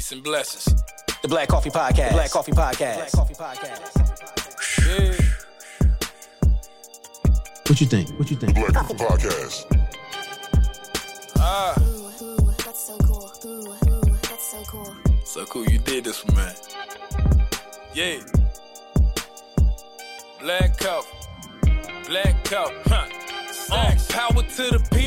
Peace and blessings. The Black Coffee Podcast. The Black Coffee Podcast. Black Coffee Podcast. Yeah. What you think? What you think? Black Coffee Podcast. Ah, Ooh, that's so cool. Ooh, ooh, that's so cool. so cool you did this for me. Yeah. Black coffee. Black coffee. Huh. Uh, power to the people.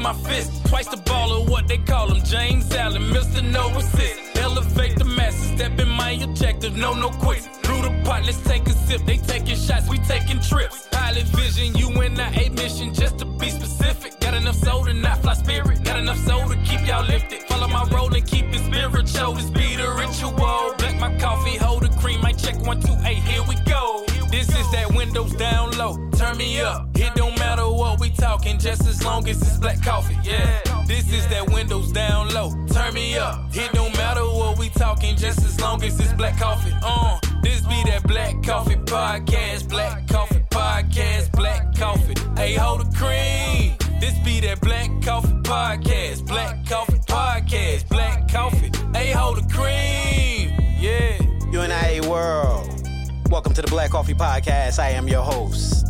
My fist. Twice the baller, what they call him. James Allen, Mr. No Assist. Elevate the masses, step in my objective. No, no quits. Through the pot, let's take a sip. They taking shots, we taking trips. Pilot vision, you and I, a mission just to be specific. Got enough soul to not fly spirit. Got enough soul to keep y'all lifted. Follow my roll and keep it spiritual. This be the ritual. Black my coffee, hold the cream. I check one, two, eight. Here we go. This is that windows down low. Turn me up. Hit don't matter what we talking, just as long as it's black coffee. Yeah. This is that windows down low. Turn me up. It don't matter what we talking, just as long as it's black coffee. Uh, this be that black coffee podcast. Black coffee podcast. Black coffee. Hey, hold the cream. This be that black coffee podcast. Black coffee podcast. Black coffee. Hey, hold the cream. Yeah. UNIA World. Welcome to the Black Coffee Podcast. I am your host,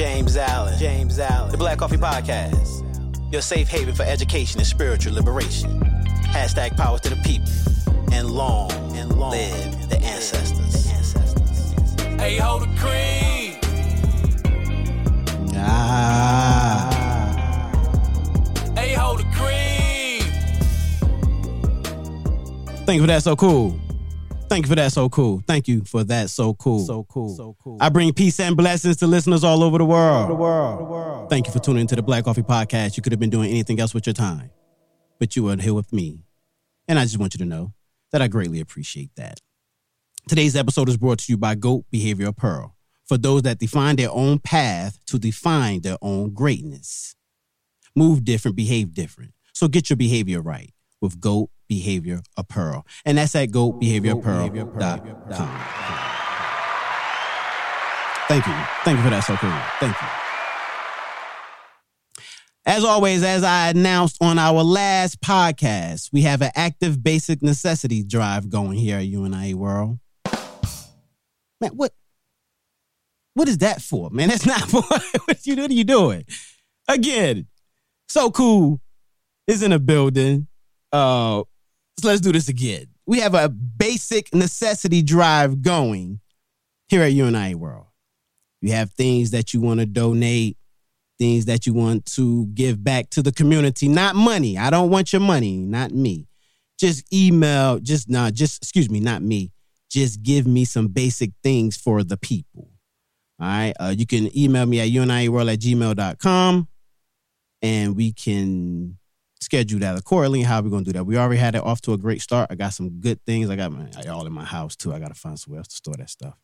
James Allen. James Allen. The Black Coffee Podcast. Your safe haven for education and spiritual liberation. Hashtag power to the people. And long and long live the ancestors. The ancestors. Hey, hold the cream. Ah. Hey, hold the cream. Thank you for that. So cool. Thank you for that. So cool. Thank you for that. So cool. So cool. So cool. I bring peace and blessings to listeners all over the world. The world. The world. Thank you for tuning into the Black Coffee Podcast. You could have been doing anything else with your time, but you are here with me. And I just want you to know that I greatly appreciate that. Today's episode is brought to you by GOAT Behavior Apparel for those that define their own path to define their own greatness. Move different, behave different. So get your behavior right with GOAT Behavior Apparel. And that's at goatbehaviorapparel.com. Thank you. Thank you for that, so cool. Thank you. As always, as I announced on our last podcast, we have an active basic necessity drive going here at UNIA World. Man, what what is that for? Man, that's not for what you what are you doing? Again, so cool is in a building. Uh so let's do this again. We have a basic necessity drive going here at UNIA World. You have things that you want to donate, things that you want to give back to the community, not money. I don't want your money, not me. Just email, just nah, just excuse me, not me. Just give me some basic things for the people. All right. Uh, you can email me at uniworld at gmail.com and we can schedule that accordingly. How are we going to do that? We already had it off to a great start. I got some good things. I got my all in my house too. I got to find somewhere else to store that stuff.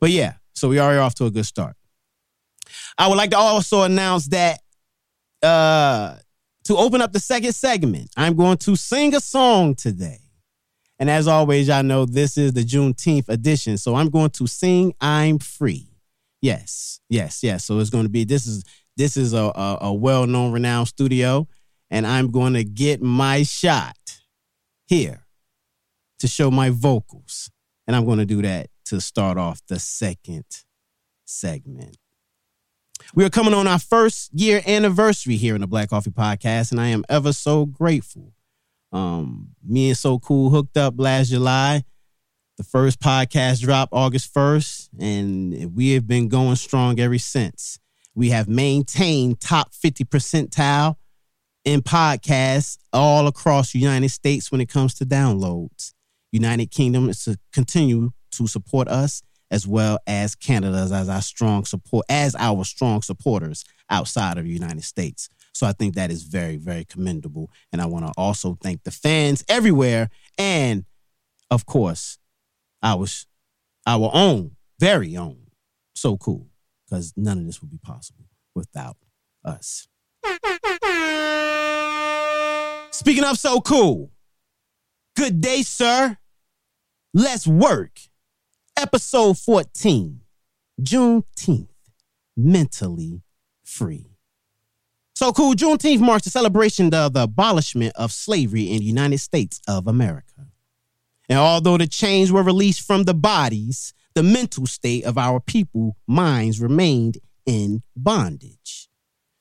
But yeah, so we already off to a good start. I would like to also announce that uh, to open up the second segment, I'm going to sing a song today. And as always, y'all know this is the Juneteenth edition. So I'm going to sing I'm Free. Yes, yes, yes. So it's going to be this is this is a, a, a well-known renowned studio, and I'm going to get my shot here to show my vocals. And I'm going to do that to start off the second segment. We are coming on our first year anniversary here in the Black Coffee Podcast, and I am ever so grateful. Um, me and So Cool hooked up last July. The first podcast dropped August 1st, and we have been going strong ever since. We have maintained top 50 percentile in podcasts all across the United States when it comes to downloads. United Kingdom is to continue to support us as well as Canada as our strong support as our strong supporters outside of the United States. So I think that is very, very commendable. And I want to also thank the fans everywhere. And of course, our, our own, very own, so cool. Because none of this would be possible without us. Speaking of so cool, good day, sir. Let's work. Episode 14, Juneteenth, mentally free. So cool. Juneteenth marks the celebration of the abolishment of slavery in the United States of America. And although the chains were released from the bodies, the mental state of our people minds remained in bondage.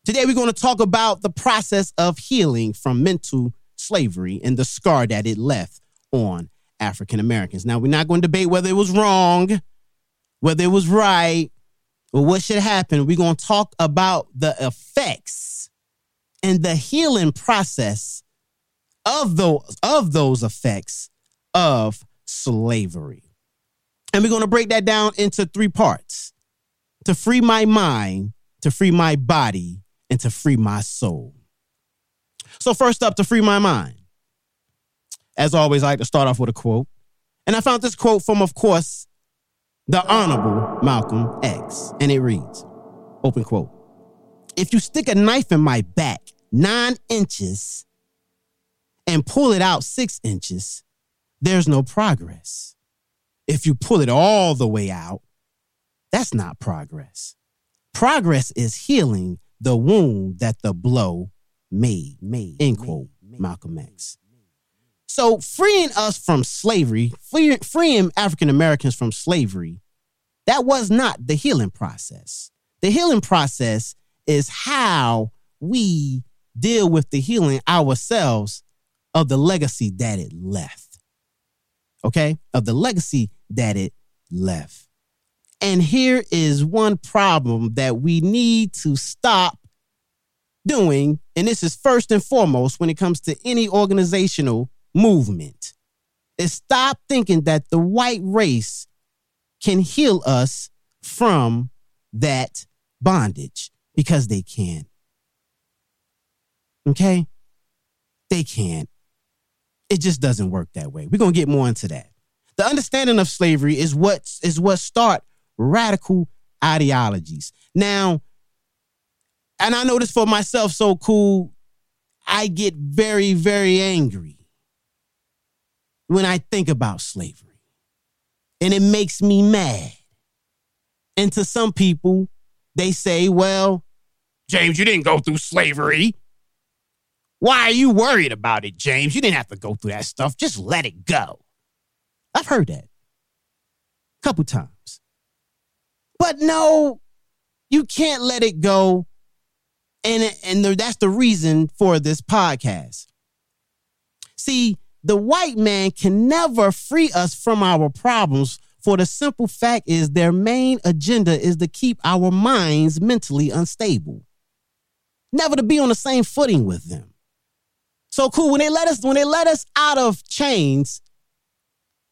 Today, we're going to talk about the process of healing from mental slavery and the scar that it left on African Americans. Now, we're not going to debate whether it was wrong, whether it was right, or what should happen. We're going to talk about the effects and the healing process of those, of those effects of slavery. And we're going to break that down into three parts to free my mind, to free my body, and to free my soul. So, first up, to free my mind. As always, I like to start off with a quote. And I found this quote from, of course, the Honorable Malcolm X. And it reads open quote If you stick a knife in my back nine inches and pull it out six inches, there's no progress. If you pull it all the way out, that's not progress. Progress is healing the wound that the blow made. Made. End quote. Malcolm X. So freeing us from slavery, freeing, freeing African Americans from slavery, that was not the healing process. The healing process is how we deal with the healing ourselves of the legacy that it left. Okay? Of the legacy that it left. And here is one problem that we need to stop doing. And this is first and foremost when it comes to any organizational movement is stop thinking that the white race can heal us from that bondage because they can. Okay? They can't. It just doesn't work that way. We're going to get more into that. The understanding of slavery is what is what start radical ideologies. Now, and I know this for myself so cool, I get very very angry when I think about slavery. And it makes me mad. And to some people, they say, well, James, you didn't go through slavery. Why are you worried about it, James? You didn't have to go through that stuff. Just let it go. I've heard that a couple times. But no, you can't let it go. And, and that's the reason for this podcast. See, the white man can never free us from our problems for the simple fact is their main agenda is to keep our minds mentally unstable. Never to be on the same footing with them. So cool when they let us when they let us out of chains,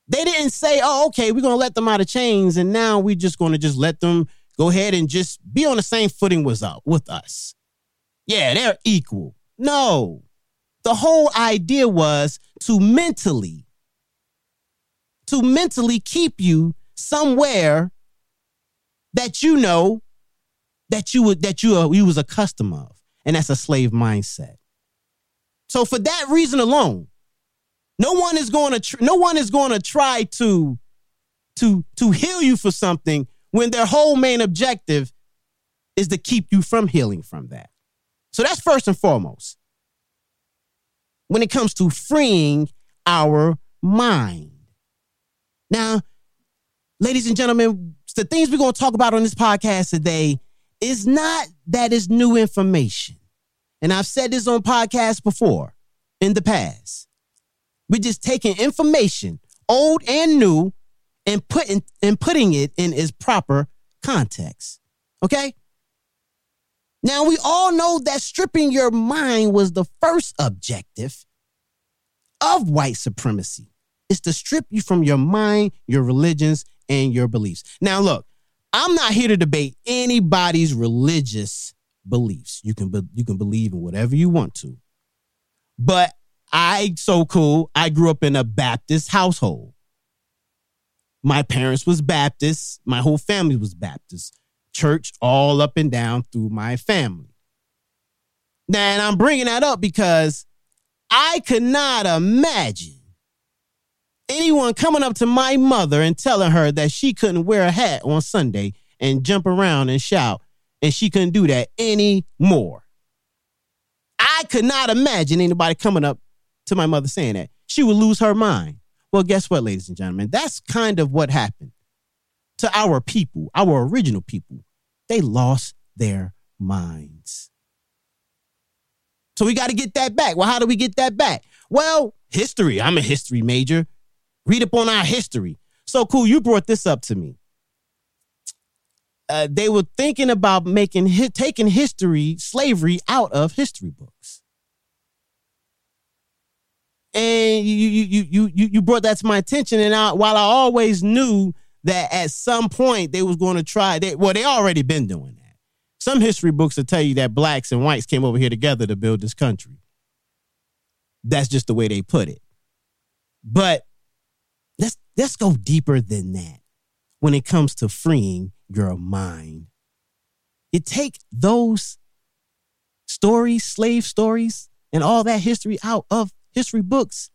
they didn't say, "Oh, okay, we're going to let them out of chains and now we're just going to just let them go ahead and just be on the same footing with, uh, with us." Yeah, they're equal. No. The whole idea was to mentally, to mentally keep you somewhere that you know that you would that you are, you was accustomed of, and that's a slave mindset. So for that reason alone, no one is going to tr- no one is going to try to to to heal you for something when their whole main objective is to keep you from healing from that. So that's first and foremost when it comes to freeing our mind. Now, ladies and gentlemen, the things we're going to talk about on this podcast today is not that it's new information. And I've said this on podcasts before in the past. We're just taking information, old and new, and putting and putting it in its proper context. Okay? Now, we all know that stripping your mind was the first objective of white supremacy. It's to strip you from your mind, your religions, and your beliefs. Now, look, I'm not here to debate anybody's religious beliefs. You can, be, you can believe in whatever you want to. But I, so cool, I grew up in a Baptist household. My parents was Baptist. My whole family was Baptist church all up and down through my family. Now, and I'm bringing that up because I could not imagine anyone coming up to my mother and telling her that she couldn't wear a hat on Sunday and jump around and shout, and she couldn't do that anymore. I could not imagine anybody coming up to my mother saying that. She would lose her mind. Well, guess what, ladies and gentlemen? That's kind of what happened to our people, our original people. They lost their minds. So we got to get that back. Well, how do we get that back? Well, history. I'm a history major. Read up on our history. So cool, you brought this up to me. Uh, they were thinking about making taking history, slavery out of history books. And you you you you you brought that to my attention. And I, while I always knew that at some point they was going to try, they well, they already been doing that. Some history books will tell you that blacks and whites came over here together to build this country. That's just the way they put it. But let's let's go deeper than that when it comes to freeing your mind. You take those stories, slave stories, and all that history out of history books,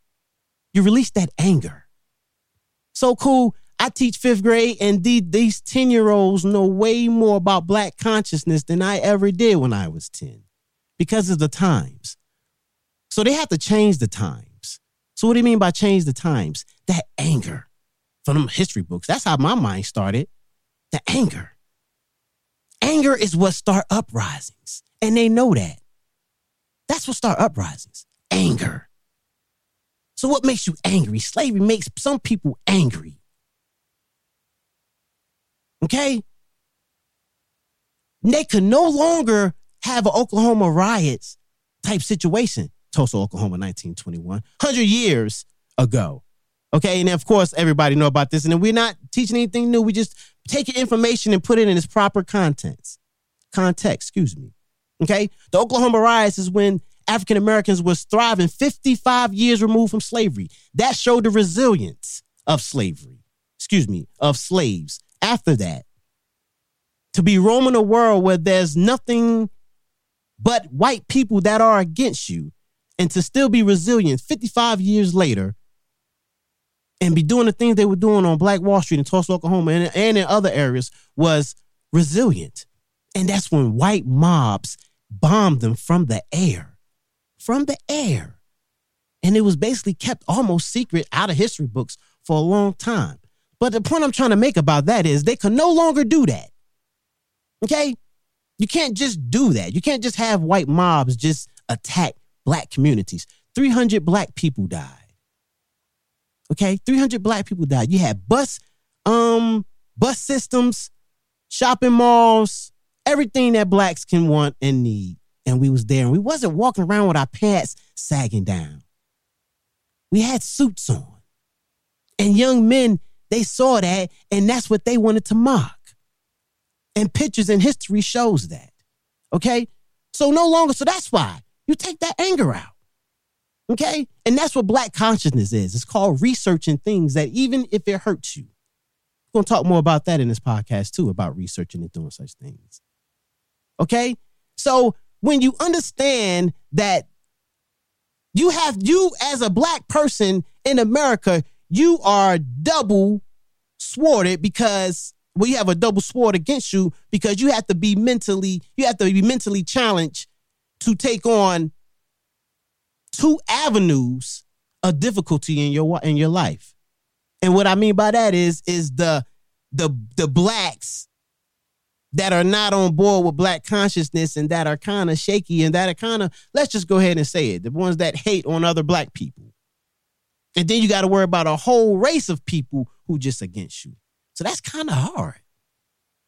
you release that anger. So cool. I teach fifth grade, and the, these 10 year olds know way more about Black consciousness than I ever did when I was 10 because of the times. So they have to change the times. So, what do you mean by change the times? That anger from them history books. That's how my mind started. The anger. Anger is what start uprisings, and they know that. That's what start uprisings. Anger. So, what makes you angry? Slavery makes some people angry. Okay? They could no longer have an Oklahoma riots type situation. Tulsa, Oklahoma, 1921, 100 years ago. Okay, and of course, everybody know about this, and we're not teaching anything new. We just taking information and put it in its proper contents, context. Excuse me. Okay, the Oklahoma riots is when African Americans was thriving 55 years removed from slavery. That showed the resilience of slavery. Excuse me, of slaves. After that, to be roaming a world where there's nothing but white people that are against you, and to still be resilient 55 years later and be doing the things they were doing on Black Wall Street in Tulsa, Oklahoma, and, and in other areas was resilient. And that's when white mobs bombed them from the air. From the air. And it was basically kept almost secret out of history books for a long time. But the point I'm trying to make about that is they can no longer do that. Okay? You can't just do that. You can't just have white mobs just attack black communities. 300 black people died. Okay, 300 black people died. You had bus, um, bus systems, shopping malls, everything that blacks can want and need. And we was there, and we wasn't walking around with our pants sagging down. We had suits on, and young men they saw that, and that's what they wanted to mock. And pictures in history shows that. Okay, so no longer. So that's why you take that anger out. Okay? And that's what black consciousness is. It's called researching things that even if it hurts you. We're going to talk more about that in this podcast too, about researching and doing such things. Okay? So when you understand that you have, you as a black person in America, you are double sworded because well, you have a double sword against you because you have to be mentally, you have to be mentally challenged to take on two avenues of difficulty in your in your life. And what I mean by that is is the the the blacks that are not on board with black consciousness and that are kind of shaky and that are kind of let's just go ahead and say it the ones that hate on other black people. And then you got to worry about a whole race of people who just against you. So that's kind of hard.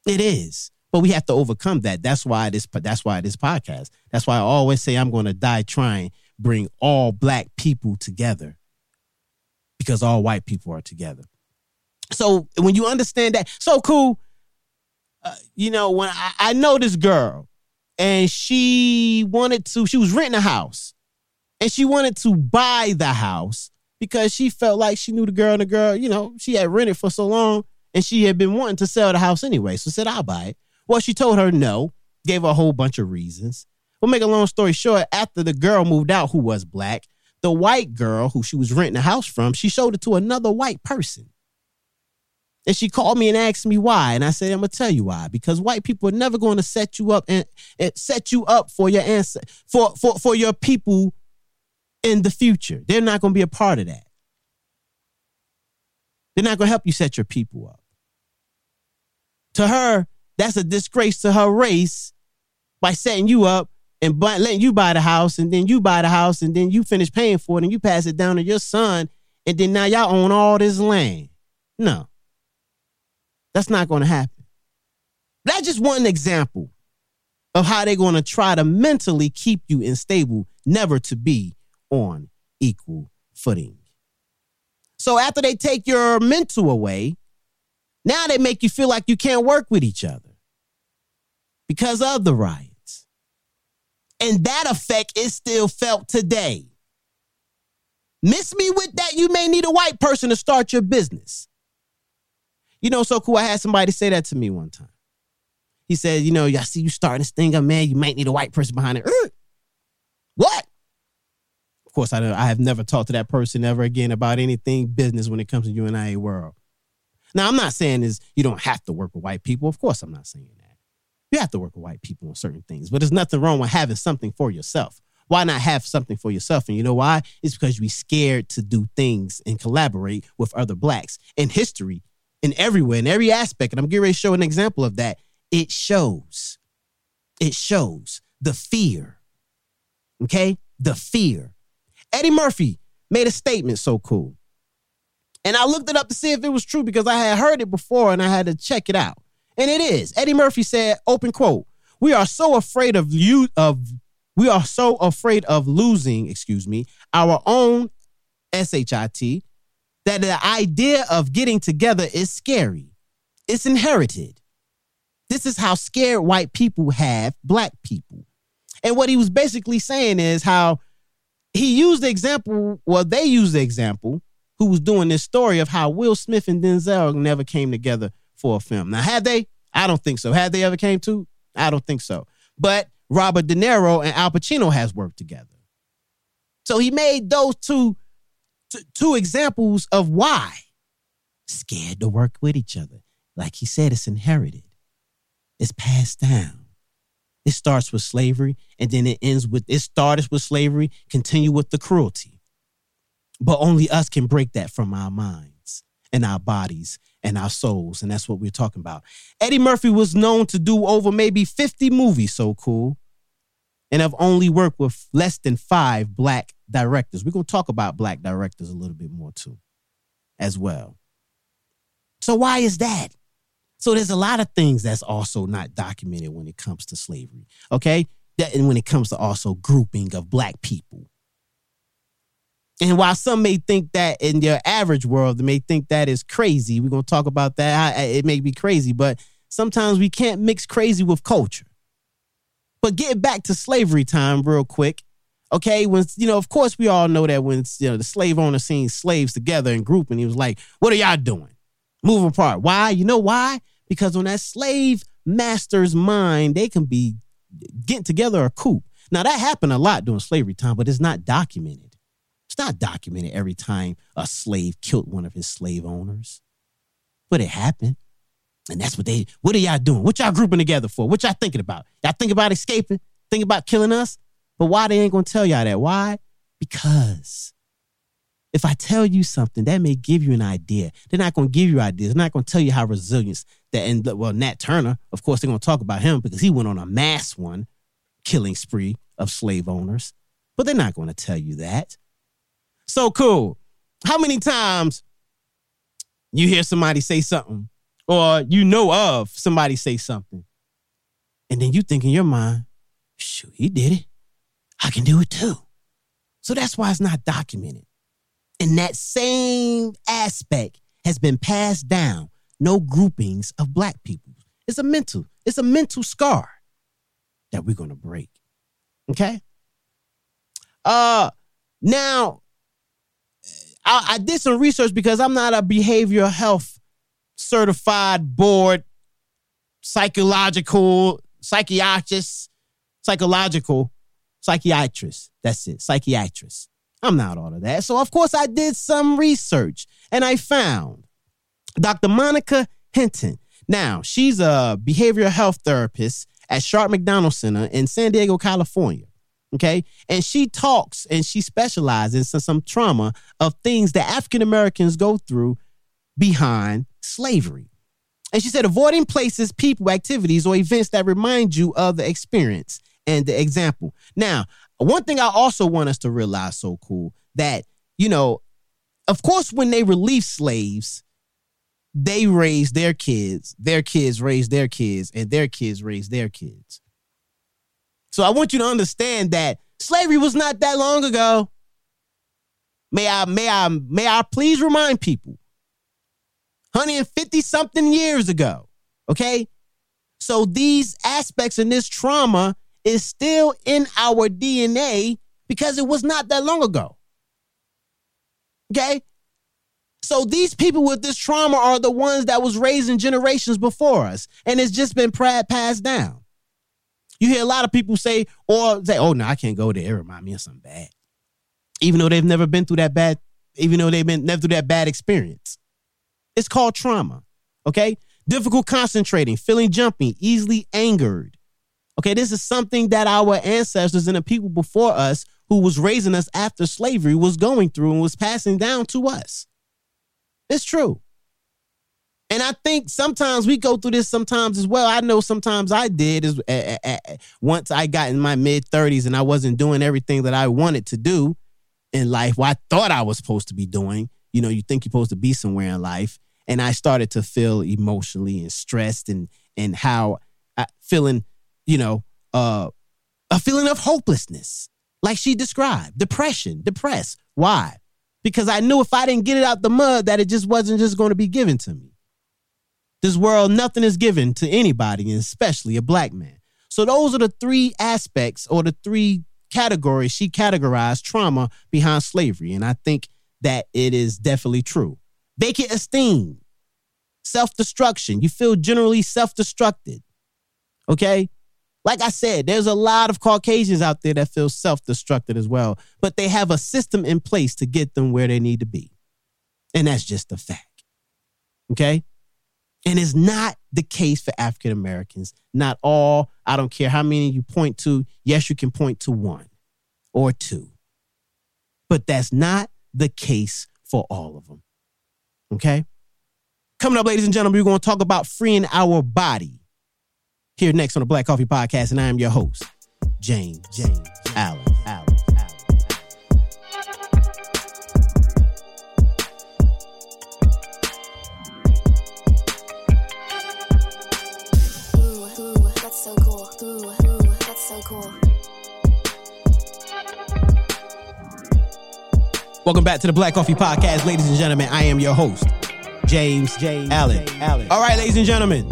It is. But we have to overcome that. That's why this that's why this podcast that's why i always say i'm going to die trying bring all black people together because all white people are together. So when you understand that, so cool. You know, when I, I know this girl and she wanted to, she was renting a house and she wanted to buy the house because she felt like she knew the girl and the girl, you know, she had rented for so long and she had been wanting to sell the house anyway. So said, I'll buy it. Well, she told her no, gave her a whole bunch of reasons. We'll make a long story short. After the girl moved out, who was black, the white girl who she was renting a house from, she showed it to another white person. And she called me and asked me why. And I said, I'm gonna tell you why. Because white people are never going to set you up and, and set you up for your answer for, for, for your people in the future. They're not gonna be a part of that. They're not gonna help you set your people up. To her, that's a disgrace to her race by setting you up and bu- letting you buy the house, and then you buy the house, and then you finish paying for it, and you pass it down to your son, and then now y'all own all this land. No. That's not going to happen. That's just one example of how they're going to try to mentally keep you unstable, never to be on equal footing. So after they take your mental away, now they make you feel like you can't work with each other because of the riots. And that effect is still felt today. Miss me with that, you may need a white person to start your business. You know, so cool. I had somebody say that to me one time. He said, you know, I see you starting this thing up, man. You might need a white person behind it. Er, what? Of course, I, I have never talked to that person ever again about anything business when it comes to UNIA world. Now, I'm not saying is you don't have to work with white people. Of course, I'm not saying that. You have to work with white people on certain things, but there's nothing wrong with having something for yourself. Why not have something for yourself? And you know why? It's because you're scared to do things and collaborate with other blacks. In history, in everywhere, in every aspect, and I'm getting ready to show an example of that, it shows. It shows the fear. Okay? The fear. Eddie Murphy made a statement so cool. And I looked it up to see if it was true because I had heard it before and I had to check it out. And it is. Eddie Murphy said, open quote, we are so afraid of you of we are so afraid of losing, excuse me, our own SHIT that the idea of getting together is scary. It's inherited. This is how scared white people have black people. And what he was basically saying is how he used the example, well, they used the example who was doing this story of how Will Smith and Denzel never came together for a film. Now, had they? I don't think so. Had they ever came to? I don't think so. But Robert De Niro and Al Pacino has worked together. So he made those two, t- two examples of why scared to work with each other. Like he said, it's inherited. It's passed down. It starts with slavery and then it ends with it started with slavery, continue with the cruelty. But only us can break that from our minds and our bodies and our souls. And that's what we're talking about. Eddie Murphy was known to do over maybe 50 movies, so cool, and have only worked with less than five black directors. We're going to talk about black directors a little bit more too, as well. So, why is that? So, there's a lot of things that's also not documented when it comes to slavery, okay? That, and when it comes to also grouping of black people. And while some may think that in their average world, they may think that is crazy. We're going to talk about that. It may be crazy, but sometimes we can't mix crazy with culture. But getting back to slavery time real quick. Okay, when you know, of course, we all know that when you know the slave owner seen slaves together in group, and he was like, "What are y'all doing? Move apart." Why? You know why? Because on that slave master's mind, they can be getting together a coup. Now that happened a lot during slavery time, but it's not documented. It's not documented every time a slave killed one of his slave owners. But it happened. And that's what they, what are y'all doing? What y'all grouping together for? What y'all thinking about? Y'all think about escaping? Think about killing us? But why they ain't gonna tell y'all that? Why? Because if I tell you something, that may give you an idea. They're not gonna give you ideas. They're not gonna tell you how resilience that and well, Nat Turner, of course, they're gonna talk about him because he went on a mass one killing spree of slave owners. But they're not gonna tell you that. So cool. How many times you hear somebody say something or you know of somebody say something and then you think in your mind, shoot, he did it. I can do it too. So that's why it's not documented. And that same aspect has been passed down. No groupings of black people. It's a mental, it's a mental scar that we're gonna break. Okay? Uh now I, I did some research because I'm not a behavioral health certified board psychological psychiatrist, psychological psychiatrist. That's it, psychiatrist. I'm not all of that. So, of course, I did some research and I found Dr. Monica Hinton. Now, she's a behavioral health therapist at Sharp McDonald Center in San Diego, California. Okay. And she talks and she specializes in some trauma of things that African Americans go through behind slavery. And she said, avoiding places, people, activities, or events that remind you of the experience and the example. Now, one thing I also want us to realize so cool that, you know, of course, when they release slaves, they raise their kids, their kids raise their kids, and their kids raise their kids. So I want you to understand that slavery was not that long ago. May I, may I, may I please remind people, 150 something years ago. Okay. So these aspects and this trauma is still in our DNA because it was not that long ago. Okay. So these people with this trauma are the ones that was raised in generations before us, and it's just been passed down. You hear a lot of people say, or say, oh, no, I can't go there. It remind me of something bad. Even though they've never been through that bad, even though they've been never through that bad experience. It's called trauma. Okay. Difficult concentrating, feeling jumpy, easily angered. Okay. This is something that our ancestors and the people before us who was raising us after slavery was going through and was passing down to us. It's true. And I think sometimes we go through this sometimes as well. I know sometimes I did is uh, uh, uh, once I got in my mid 30s and I wasn't doing everything that I wanted to do in life, what I thought I was supposed to be doing. You know, you think you're supposed to be somewhere in life. And I started to feel emotionally and stressed and and how I feeling, you know, uh a feeling of hopelessness, like she described, depression, depressed. Why? Because I knew if I didn't get it out the mud, that it just wasn't just going to be given to me. This world, nothing is given to anybody, and especially a black man. So those are the three aspects or the three categories she categorized trauma behind slavery. And I think that it is definitely true. Vacant esteem, self destruction. You feel generally self destructed. Okay. Like I said, there's a lot of Caucasians out there that feel self destructed as well, but they have a system in place to get them where they need to be. And that's just a fact. Okay. And it's not the case for African Americans. Not all. I don't care how many you point to. Yes, you can point to one or two. But that's not the case for all of them. Okay? Coming up, ladies and gentlemen, we're going to talk about freeing our body. Here next on the Black Coffee Podcast, and I am your host, James James Allen. Allen. Welcome back to the Black Coffee Podcast, ladies and gentlemen. I am your host, James James Allen. Allen. All right, ladies and gentlemen,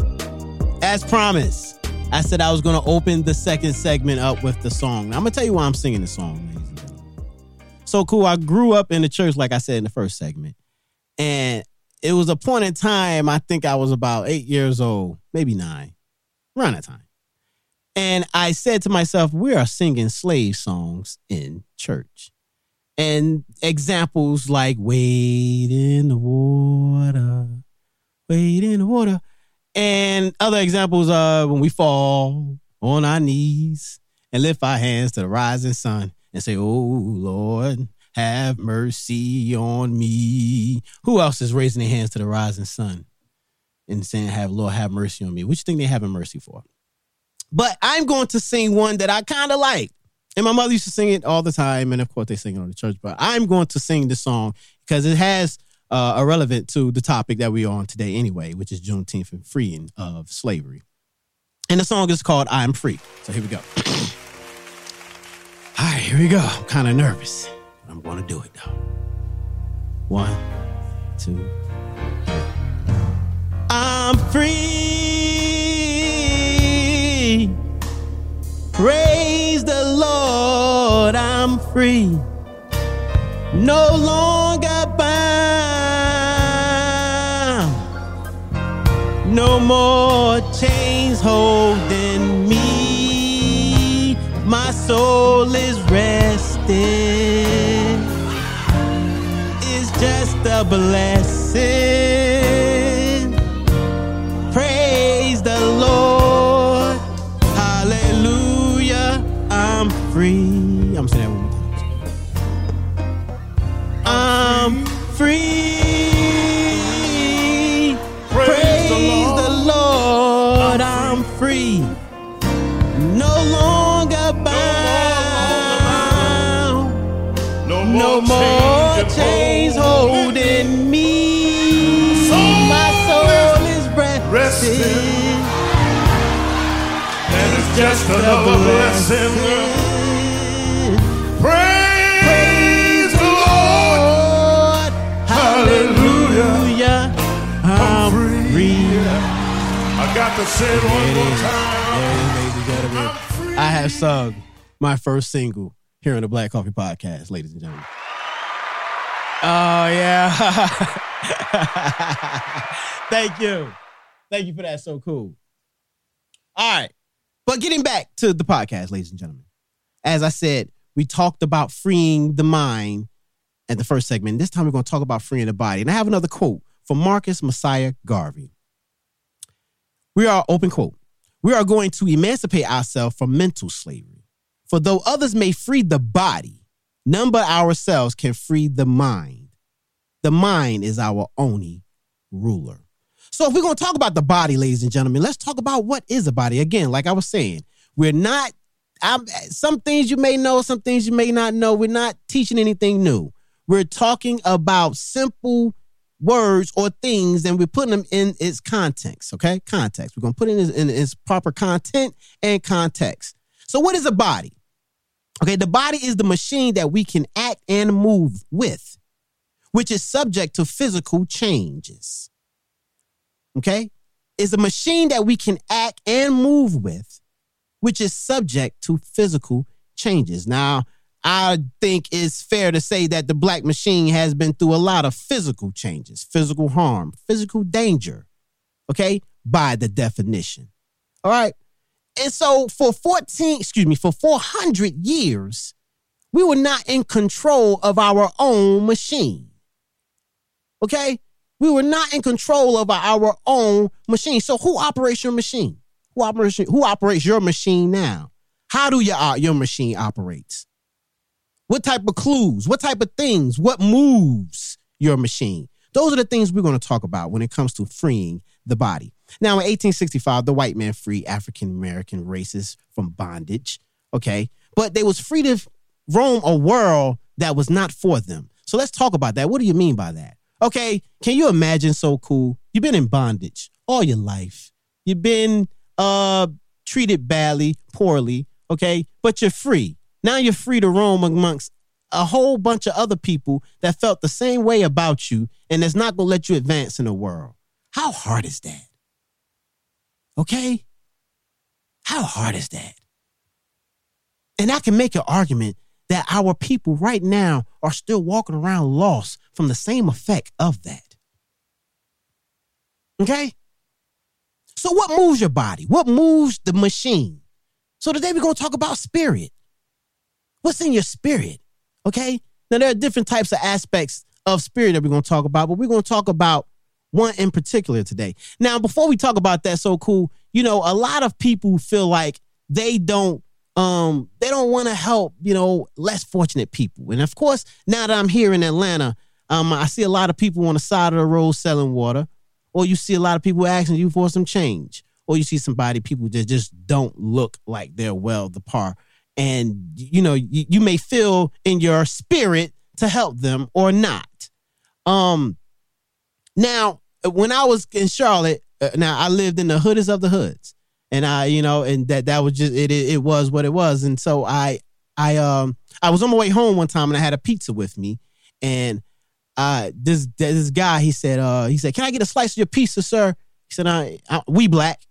as promised, I said I was going to open the second segment up with the song. Now, I'm going to tell you why I'm singing the song, ladies and gentlemen. So cool. I grew up in the church, like I said in the first segment, and it was a point in time. I think I was about eight years old, maybe nine, around that time. And I said to myself, we are singing slave songs in church and examples like wade in the water, wade in the water, and other examples are when we fall on our knees and lift our hands to the rising sun and say, "Oh Lord, have mercy on me." Who else is raising their hands to the rising sun and saying, "Have Lord, have mercy on me"? What you think they having mercy for? But I'm going to sing one that I kind of like. And my mother used to sing it all the time, and of course they sing it on the church. But I'm going to sing this song because it has uh, a relevant to the topic that we're on today anyway, which is Juneteenth and freeing of slavery. And the song is called "I'm Free." So here we go. all right, here we go. I'm kind of nervous. I'm going to do it though. One, two, three. I'm free. Praise the Lord, I'm free. No longer no more chains holding me. My soul is resting. It's just a blessing. Praise the Lord. Hallelujah. I'm free. I'm saying that one more time. I'm free. Another blessing. Praise the Lord. Hallelujah. I'm free. I got to say it one more time. There it is, ladies and gentlemen. I have sung my first single here on the Black Coffee Podcast, ladies and gentlemen. Oh yeah. Thank you. Thank you for that. So cool. All right. But getting back to the podcast, ladies and gentlemen. As I said, we talked about freeing the mind at the first segment. This time we're going to talk about freeing the body. And I have another quote from Marcus Mosiah Garvey. We are open quote. We are going to emancipate ourselves from mental slavery. For though others may free the body, none but ourselves can free the mind. The mind is our only ruler. So if we're going to talk about the body, ladies and gentlemen, let's talk about what is a body. Again, like I was saying, we're not I'm, some things you may know, some things you may not know. We're not teaching anything new. We're talking about simple words or things and we're putting them in its context, okay? Context. We're going to put it in, in its proper content and context. So what is a body? Okay, the body is the machine that we can act and move with, which is subject to physical changes. Okay? Is a machine that we can act and move with, which is subject to physical changes. Now, I think it's fair to say that the black machine has been through a lot of physical changes, physical harm, physical danger, okay, by the definition. All right. And so for 14, excuse me, for 400 years, we were not in control of our own machine. Okay? We were not in control of our own machine. So who operates your machine? Who operates, who operates your machine now? How do your, uh, your machine operates? What type of clues? What type of things? What moves your machine? Those are the things we're going to talk about when it comes to freeing the body. Now, in 1865, the white man freed African American races from bondage. Okay. But they was free to roam a world that was not for them. So let's talk about that. What do you mean by that? Okay. Can you imagine so cool? You've been in bondage all your life. You've been uh treated badly, poorly, okay? But you're free. Now you're free to roam amongst a whole bunch of other people that felt the same way about you and that's not going to let you advance in the world. How hard is that? Okay? How hard is that? And I can make an argument that our people right now are still walking around lost from the same effect of that. Okay? So, what moves your body? What moves the machine? So, today we're going to talk about spirit. What's in your spirit? Okay? Now, there are different types of aspects of spirit that we're going to talk about, but we're going to talk about one in particular today. Now, before we talk about that, so cool, you know, a lot of people feel like they don't um they don't want to help you know less fortunate people and of course now that i'm here in atlanta um i see a lot of people on the side of the road selling water or you see a lot of people asking you for some change or you see somebody people that just don't look like they're well the par and you know you, you may feel in your spirit to help them or not um now when i was in charlotte uh, now i lived in the hoodest of the hoods and I, you know, and that that was just it, it. It was what it was, and so I, I, um, I was on my way home one time, and I had a pizza with me, and uh, this this guy, he said, uh, he said, "Can I get a slice of your pizza, sir?" He said, "I, I we black."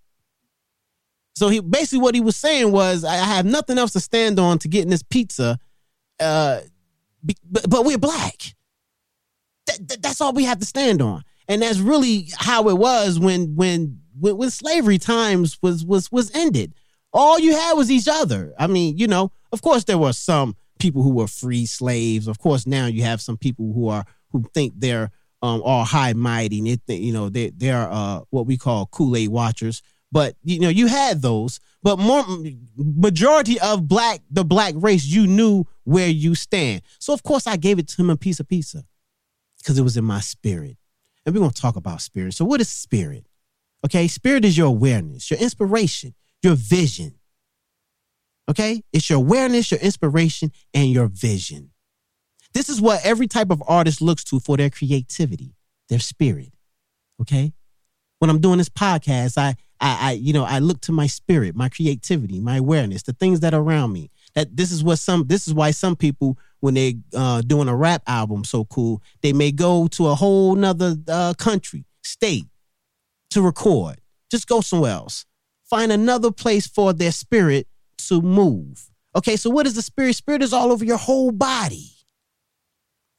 So he basically what he was saying was, I have nothing else to stand on to getting this pizza, uh, be, but, but we're black. That, that, that's all we have to stand on, and that's really how it was when when when, when slavery times was was was ended. All you had was each other. I mean, you know, of course there were some people who were free slaves. Of course, now you have some people who are who think they're um all high mighty and they you know they they are uh what we call Kool-Aid watchers. but you know, you had those. But more majority of black the black race, you knew where you stand. So of course I gave it to him a piece of pizza because it was in my spirit. And we're gonna talk about spirit. So what is spirit? Okay, spirit is your awareness, your inspiration, your vision. Okay, it's your awareness, your inspiration, and your vision. This is what every type of artist looks to for their creativity, their spirit. Okay, when I'm doing this podcast, I, I, I, you know, I look to my spirit, my creativity, my awareness, the things that are around me. That this is what some, this is why some people, when they uh, doing a rap album, so cool, they may go to a whole nother uh, country, state, to record. Just go somewhere else. Find another place for their spirit to move. Okay, so what is the spirit? Spirit is all over your whole body.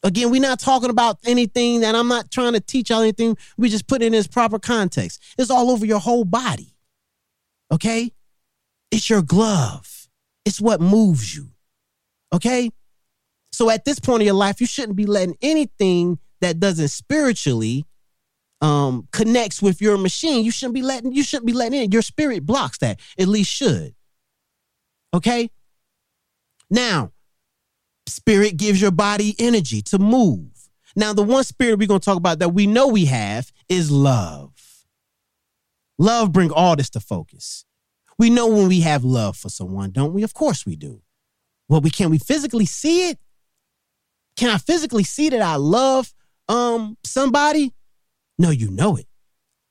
Again, we're not talking about anything that I'm not trying to teach y'all anything. We just put it in its proper context. It's all over your whole body. Okay? It's your glove. It's what moves you. Okay? So at this point of your life, you shouldn't be letting anything that doesn't spiritually um connects with your machine. You shouldn't be letting you shouldn't be letting in. Your spirit blocks that. At least should. Okay? Now, spirit gives your body energy to move. Now, the one spirit we're going to talk about that we know we have is love. Love bring all this to focus. We know when we have love for someone, don't we? Of course we do. Well, we can we physically see it? Can I physically see that I love um somebody? No, you know it.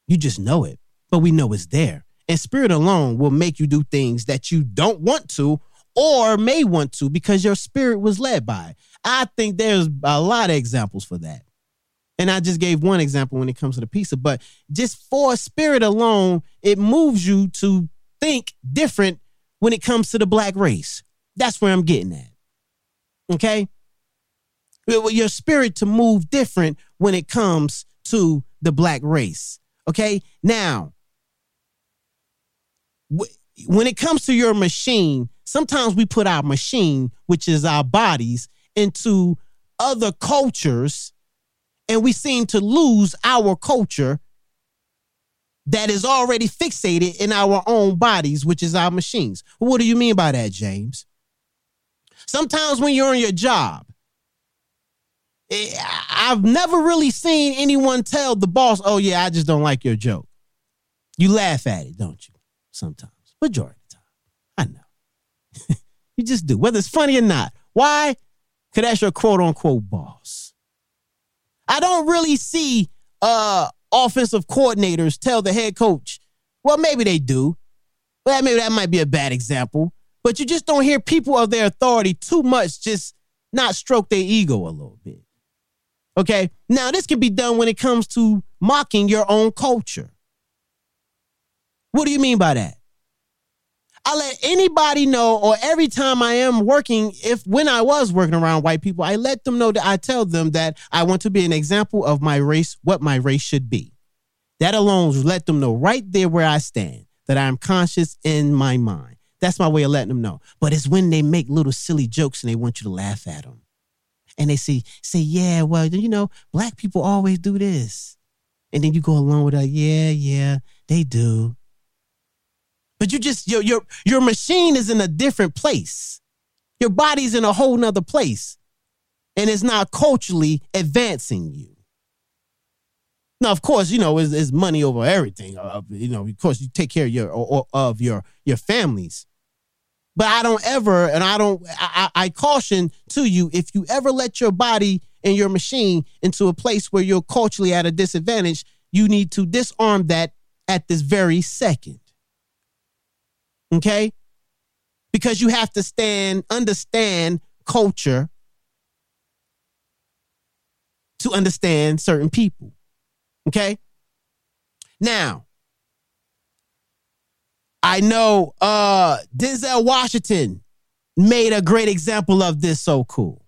You just know it. But we know it's there. And spirit alone will make you do things that you don't want to or may want to because your spirit was led by. it. I think there's a lot of examples for that. And I just gave one example when it comes to the pizza, but just for spirit alone, it moves you to think different when it comes to the black race. That's where I'm getting at. Okay? Your spirit to move different when it comes to the black race. Okay? Now, when it comes to your machine, sometimes we put our machine, which is our bodies, into other cultures, and we seem to lose our culture that is already fixated in our own bodies, which is our machines. What do you mean by that, James? Sometimes when you're on your job, eh, I've never really seen anyone tell the boss, oh, yeah, I just don't like your joke. You laugh at it, don't you? Sometimes, majority of the time. I know. you just do, whether it's funny or not. Why? Because that's your quote unquote boss. I don't really see uh offensive coordinators tell the head coach, well, maybe they do. Well, maybe that might be a bad example. But you just don't hear people of their authority too much just not stroke their ego a little bit. Okay. Now, this can be done when it comes to mocking your own culture. What do you mean by that? I let anybody know, or every time I am working, if when I was working around white people, I let them know that I tell them that I want to be an example of my race, what my race should be. That alone let them know right there where I stand, that I am conscious in my mind. That's my way of letting them know. But it's when they make little silly jokes and they want you to laugh at them. And they say, say, yeah, well, you know, black people always do this. And then you go along with that, yeah, yeah, they do. But you just your your your machine is in a different place. Your body's in a whole nother place. And it's not culturally advancing you. Now, of course, you know, it's, it's money over everything. Uh, you know, of course, you take care of your or, or of your your families. But I don't ever, and I don't, I, I I caution to you if you ever let your body and your machine into a place where you're culturally at a disadvantage, you need to disarm that at this very second. Okay? Because you have to stand, understand culture to understand certain people. Okay? Now, I know uh Denzel Washington made a great example of this so cool.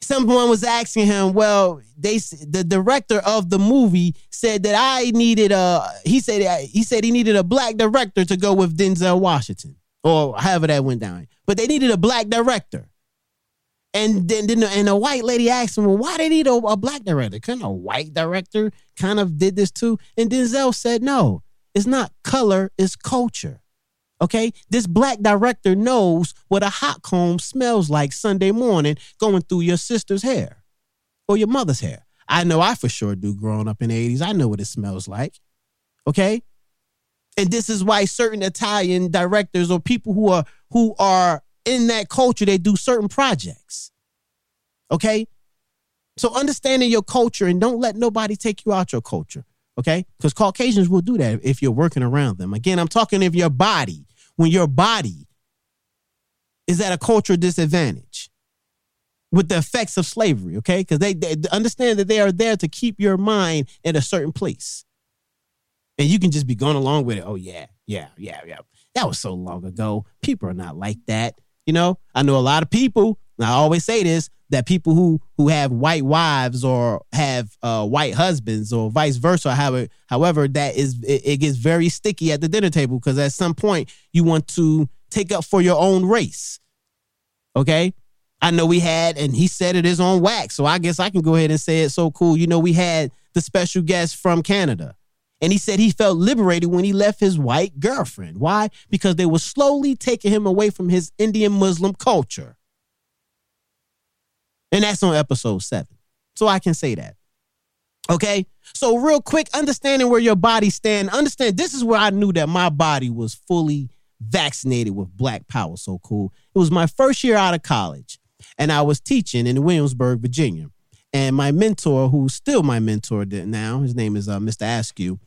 Someone was asking him, well, they the director of the movie said that I needed a he said he said he needed a black director to go with Denzel Washington or however that went down. But they needed a black director. And then, then and a white lady asked him, well, why they need a, a black director? Couldn't a white director kind of did this too? And Denzel said, no, It's not color, it's culture. Okay? This black director knows what a hot comb smells like Sunday morning going through your sister's hair or your mother's hair. I know I for sure do growing up in the 80s. I know what it smells like. Okay? And this is why certain Italian directors or people who are who are in that culture, they do certain projects. Okay? So understanding your culture and don't let nobody take you out your culture. Okay? Because Caucasians will do that if you're working around them. Again, I'm talking of your body. When your body is at a cultural disadvantage with the effects of slavery, okay? Because they, they understand that they are there to keep your mind in a certain place. And you can just be going along with it. Oh, yeah, yeah, yeah, yeah. That was so long ago. People are not like that. You know, I know a lot of people, I always say this, that people who who have white wives or have uh, white husbands or vice versa, however, however, that is it, it gets very sticky at the dinner table because at some point you want to take up for your own race. Okay. I know we had, and he said it is on wax. So I guess I can go ahead and say it so cool. You know, we had the special guest from Canada. And he said he felt liberated when he left his white girlfriend. Why? Because they were slowly taking him away from his Indian Muslim culture. And that's on episode seven. So I can say that. Okay. So, real quick, understanding where your body stand. Understand this is where I knew that my body was fully vaccinated with black power. So cool. It was my first year out of college, and I was teaching in Williamsburg, Virginia. And my mentor, who's still my mentor now, his name is uh, Mr. Askew.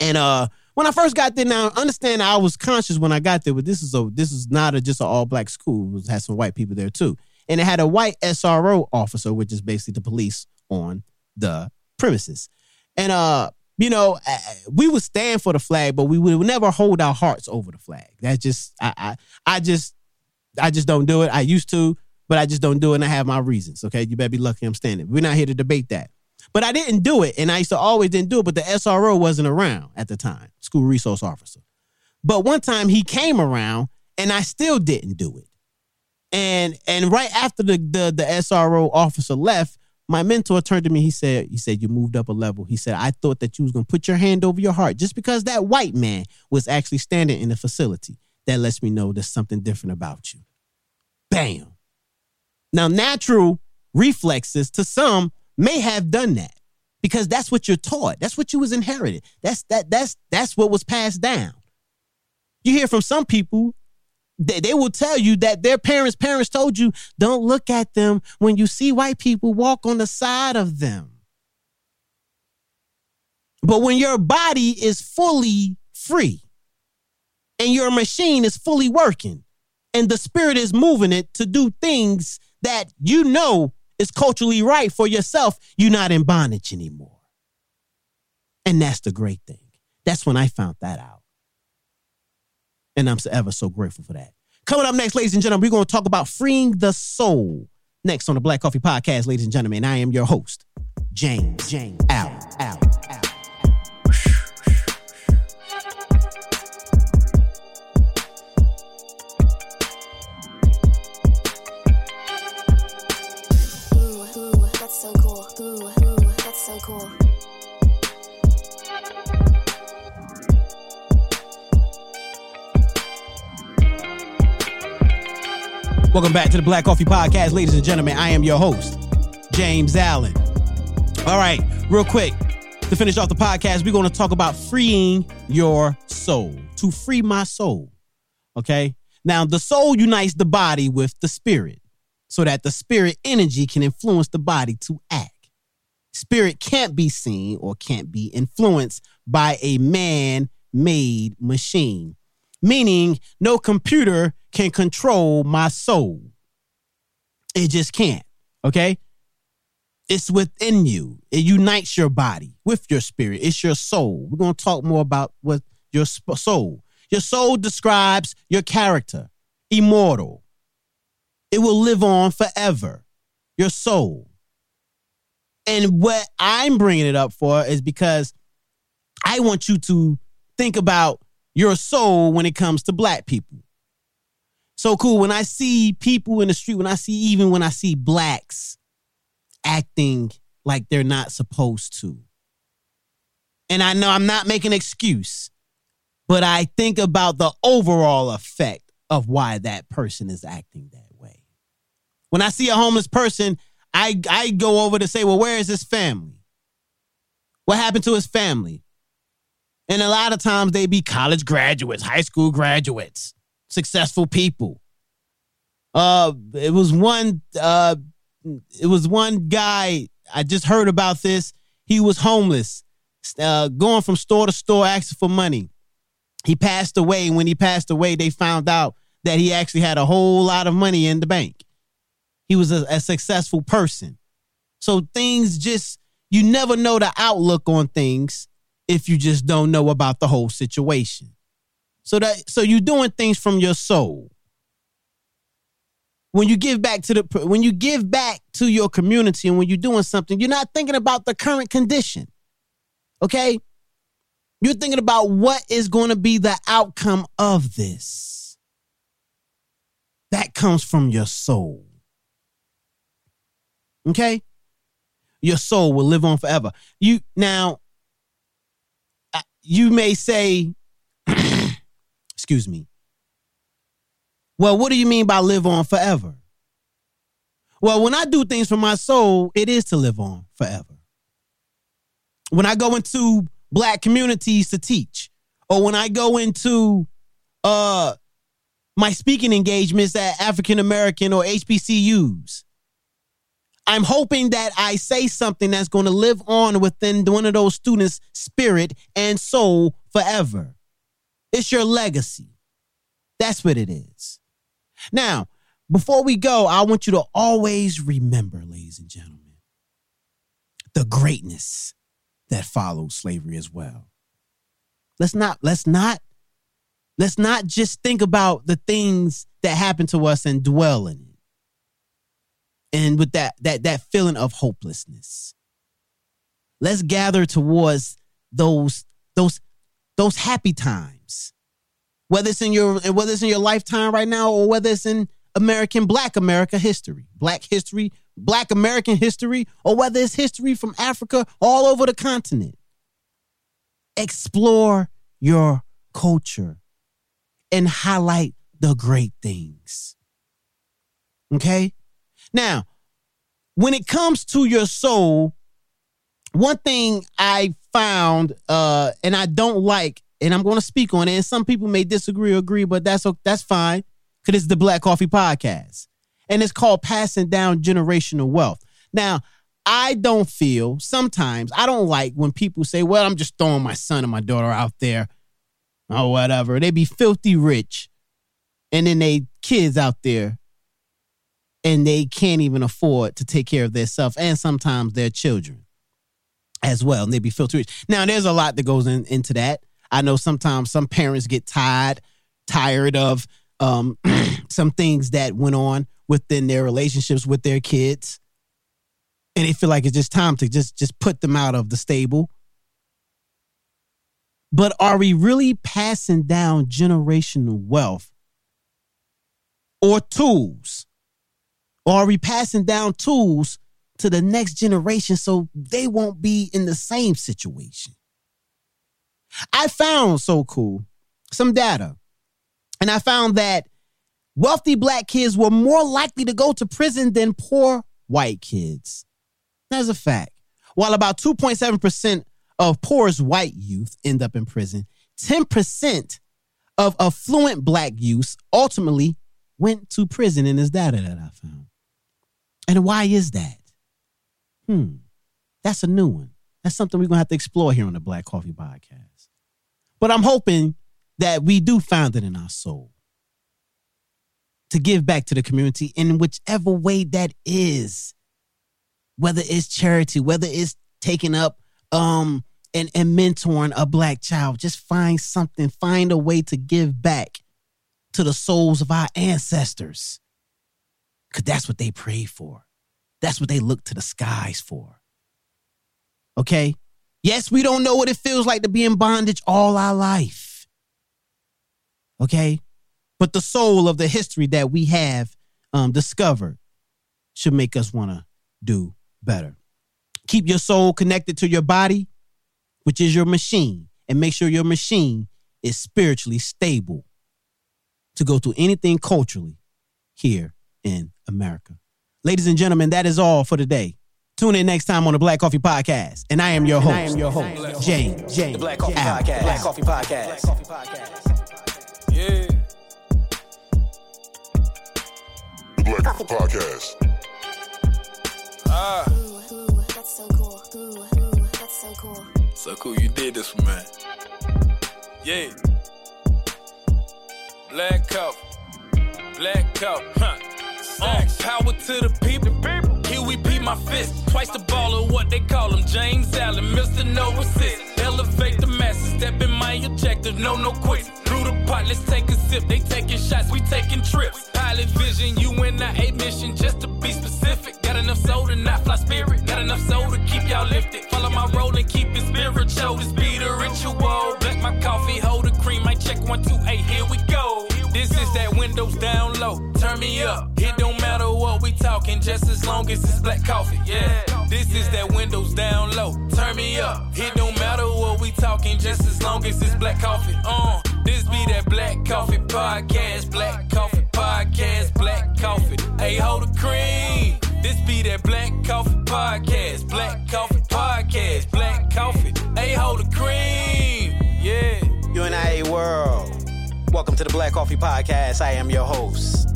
And uh, when I first got there, now understand I was conscious when I got there, but this is a this is not a, just an all black school. It had some white people there too, and it had a white SRO officer, which is basically the police on the premises. And uh, you know, we would stand for the flag, but we would never hold our hearts over the flag. That's just I I, I just I just don't do it. I used to, but I just don't do it, and I have my reasons. Okay, you better be lucky I'm standing. We're not here to debate that. But I didn't do it, and I used to always didn't do it. But the SRO wasn't around at the time, school resource officer. But one time he came around, and I still didn't do it. And and right after the the, the SRO officer left, my mentor turned to me. He said, "He said you moved up a level." He said, "I thought that you was gonna put your hand over your heart just because that white man was actually standing in the facility. That lets me know there's something different about you." Bam. Now, natural reflexes to some may have done that because that's what you're taught. That's what you was inherited. That's that that's that's what was passed down. You hear from some people they, they will tell you that their parents parents told you don't look at them when you see white people walk on the side of them. But when your body is fully free and your machine is fully working and the spirit is moving it to do things that you know is culturally right for yourself, you're not in bondage anymore. And that's the great thing. That's when I found that out. And I'm ever so grateful for that. Coming up next, ladies and gentlemen, we're going to talk about freeing the soul. Next on the Black Coffee Podcast, ladies and gentlemen, I am your host, James, James, Al, Welcome back to the Black Coffee Podcast, ladies and gentlemen. I am your host, James Allen. All right, real quick, to finish off the podcast, we're going to talk about freeing your soul. To free my soul. Okay? Now, the soul unites the body with the spirit so that the spirit energy can influence the body to act. Spirit can't be seen or can't be influenced by a man made machine meaning no computer can control my soul. It just can't. Okay. It's within you. It unites your body with your spirit. It's your soul. We're going to talk more about what your soul. Your soul describes your character, immortal. It will live on forever. Your soul. And what I'm bringing it up for is because I want you to think about your soul when it comes to black people. So cool. When I see people in the street, when I see, even when I see blacks acting like they're not supposed to. And I know I'm not making an excuse. but I think about the overall effect of why that person is acting that way. When I see a homeless person, I, I go over to say, well, where is his family? What happened to his family? And a lot of times they be college graduates, high school graduates, successful people. Uh, it was one. Uh, it was one guy. I just heard about this. He was homeless, uh, going from store to store asking for money. He passed away. And when he passed away, they found out that he actually had a whole lot of money in the bank. He was a, a successful person. So things just you never know the outlook on things if you just don't know about the whole situation. So that so you're doing things from your soul. When you give back to the when you give back to your community and when you're doing something, you're not thinking about the current condition. Okay? You're thinking about what is going to be the outcome of this. That comes from your soul. Okay? Your soul will live on forever. You now you may say, excuse me. Well, what do you mean by live on forever? Well, when I do things for my soul, it is to live on forever. When I go into black communities to teach, or when I go into uh my speaking engagements at African American or HBCUs, I'm hoping that I say something that's going to live on within one of those students' spirit and soul forever. It's your legacy. That's what it is. Now, before we go, I want you to always remember, ladies and gentlemen, the greatness that follows slavery as well. Let's not, let's not, let's not just think about the things that happened to us and dwell in it and with that that that feeling of hopelessness let's gather towards those those those happy times whether it's in your whether it's in your lifetime right now or whether it's in american black america history black history black american history or whether it's history from africa all over the continent. Explore your culture and highlight the great things. Okay? Now, when it comes to your soul, one thing I found uh and I don't like, and I'm going to speak on it, and some people may disagree or agree, but that's that's fine because it's the Black Coffee Podcast, and it's called passing down generational wealth. Now, I don't feel sometimes I don't like when people say, "Well, I'm just throwing my son and my daughter out there, or whatever." They be filthy rich, and then they kids out there and they can't even afford to take care of themselves and sometimes their children as well. And they be filtered. Now, there's a lot that goes in, into that. I know sometimes some parents get tired, tired of um, some things that went on within their relationships with their kids. And they feel like it's just time to just just put them out of the stable. But are we really passing down generational wealth or tools or are we passing down tools to the next generation so they won't be in the same situation? I found so cool some data, and I found that wealthy black kids were more likely to go to prison than poor white kids. That's a fact. While about 2.7% of poorest white youth end up in prison, 10% of affluent black youth ultimately went to prison in this data that I found. And why is that? Hmm. That's a new one. That's something we're to have to explore here on the Black Coffee Podcast. But I'm hoping that we do find it in our soul to give back to the community in whichever way that is. Whether it's charity, whether it's taking up um and, and mentoring a black child, just find something, find a way to give back to the souls of our ancestors. Because that's what they pray for. That's what they look to the skies for. Okay? Yes, we don't know what it feels like to be in bondage all our life. Okay? But the soul of the history that we have um, discovered should make us want to do better. Keep your soul connected to your body, which is your machine, and make sure your machine is spiritually stable to go through anything culturally here in America. Ladies and gentlemen, that is all for today. Tune in next time on the Black Coffee Podcast. And I am your host. I am your host, James. James. The Black Coffee Out. Podcast. Black Coffee Podcast. Yeah. The Black Coffee Podcast. Ah, Ooh, ooh, that's so cool. Ooh, ooh, that's so cool. so cool you did this for me. Yeah. Black cup. Black cup. Huh. Uh, power to the people. My fist. Twice the ball of what they call him. James Allen, Mr. No Assist. Elevate the masses. That been my objective. No, no quits. Through the pot, let's take a sip. They taking shots, we taking trips. Pilot vision, you and I a mission just to be specific. Got enough soul to not fly spirit. Got enough soul to keep y'all lifted. Follow my role and keep it spiritual. This be the ritual. Black my coffee, hold the cream. I check one, two, eight. Here we go. This is that windows down low. Turn me up. It don't matter what we talking, just as long as it's black coffee. Yeah. This is that windows down low. Turn me up. It don't matter what we talking, just as long as it's black coffee. Uh, this be that black coffee podcast. Black coffee podcast. Black coffee. Hey, hold the cream. This be that black coffee podcast. Black coffee podcast. Black coffee. Hey, hold the cream. Yeah. UNIA World. Welcome to the Black Coffee Podcast. I am your host,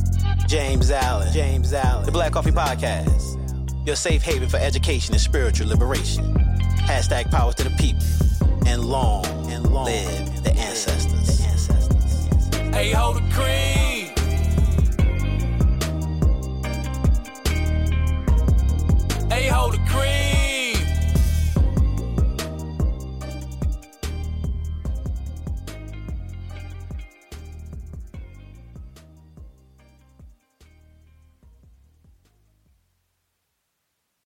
James Allen. James Allen. The Black Coffee Podcast. Your safe haven for education and spiritual liberation. Hashtag powers to the people. And long, and long live the ancestors. The ancestors. Hey, hold the cream. Hey, hold the cream.